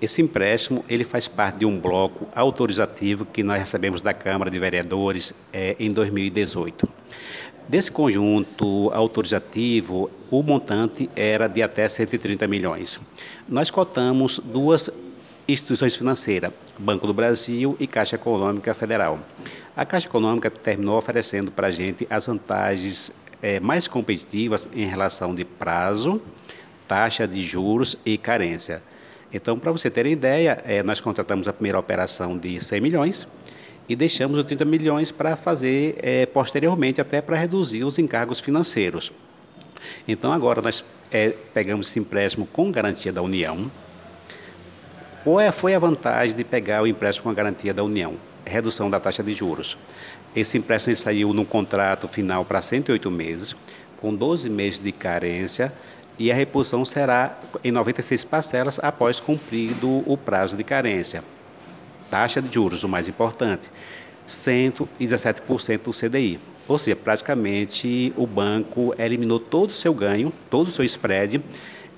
Esse empréstimo ele faz parte de um bloco autorizativo que nós recebemos da Câmara de Vereadores é, em 2018. Desse conjunto autorizativo, o montante era de até 130 milhões. Nós cotamos duas instituições financeiras, Banco do Brasil e Caixa Econômica Federal. A Caixa Econômica terminou oferecendo para a gente as vantagens é, mais competitivas em relação de prazo, taxa de juros e carência. Então, para você ter ideia, é, nós contratamos a primeira operação de 100 milhões e deixamos os 30 milhões para fazer é, posteriormente, até para reduzir os encargos financeiros. Então, agora nós é, pegamos esse empréstimo com garantia da União. Qual é, foi a vantagem de pegar o empréstimo com a garantia da União? Redução da taxa de juros. Esse empréstimo saiu num contrato final para 108 meses, com 12 meses de carência e a reposição será em 96 parcelas após cumprido o prazo de carência. Taxa de juros, o mais importante, 117% do CDI. Ou seja, praticamente o banco eliminou todo o seu ganho, todo o seu spread,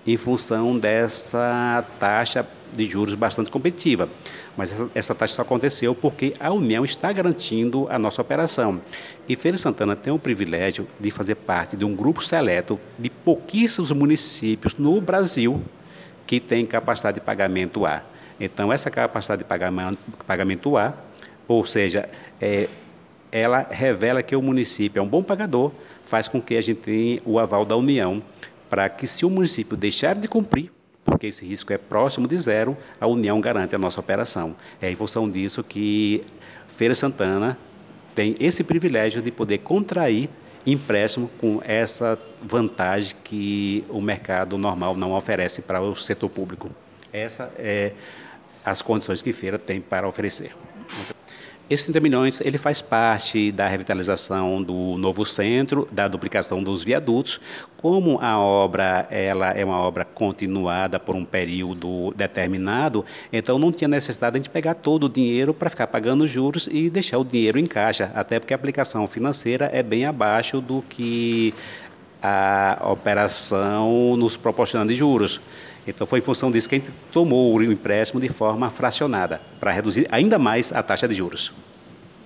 em função dessa taxa de juros bastante competitiva. Mas essa, essa, taxa só aconteceu porque a União está garantindo a nossa operação. E Feira Santana tem o privilégio de fazer parte de um grupo seleto de pouquíssimos municípios no Brasil que tem capacidade de pagamento A. Então, essa capacidade de pagamento, pagamento A, ou seja, é, ela revela que o município é um bom pagador, faz com que a gente tenha o aval da União para que, se o município deixar de cumprir, porque esse risco é próximo de zero, a União garante a nossa operação. É em função disso que Feira Santana tem esse privilégio de poder contrair empréstimo com essa vantagem que o mercado normal não oferece para o setor público. Essa é as condições que Feira tem para oferecer. Esse 30 milhões ele faz parte da revitalização do novo centro, da duplicação dos viadutos. Como a obra ela é uma obra continuada por um período determinado, então não tinha necessidade de pegar todo o dinheiro para ficar pagando juros e deixar o dinheiro em caixa, até porque a aplicação financeira é bem abaixo do que a operação nos proporciona de juros. Então foi em função disso que a gente tomou o empréstimo de forma fracionada, para reduzir ainda mais a taxa de juros.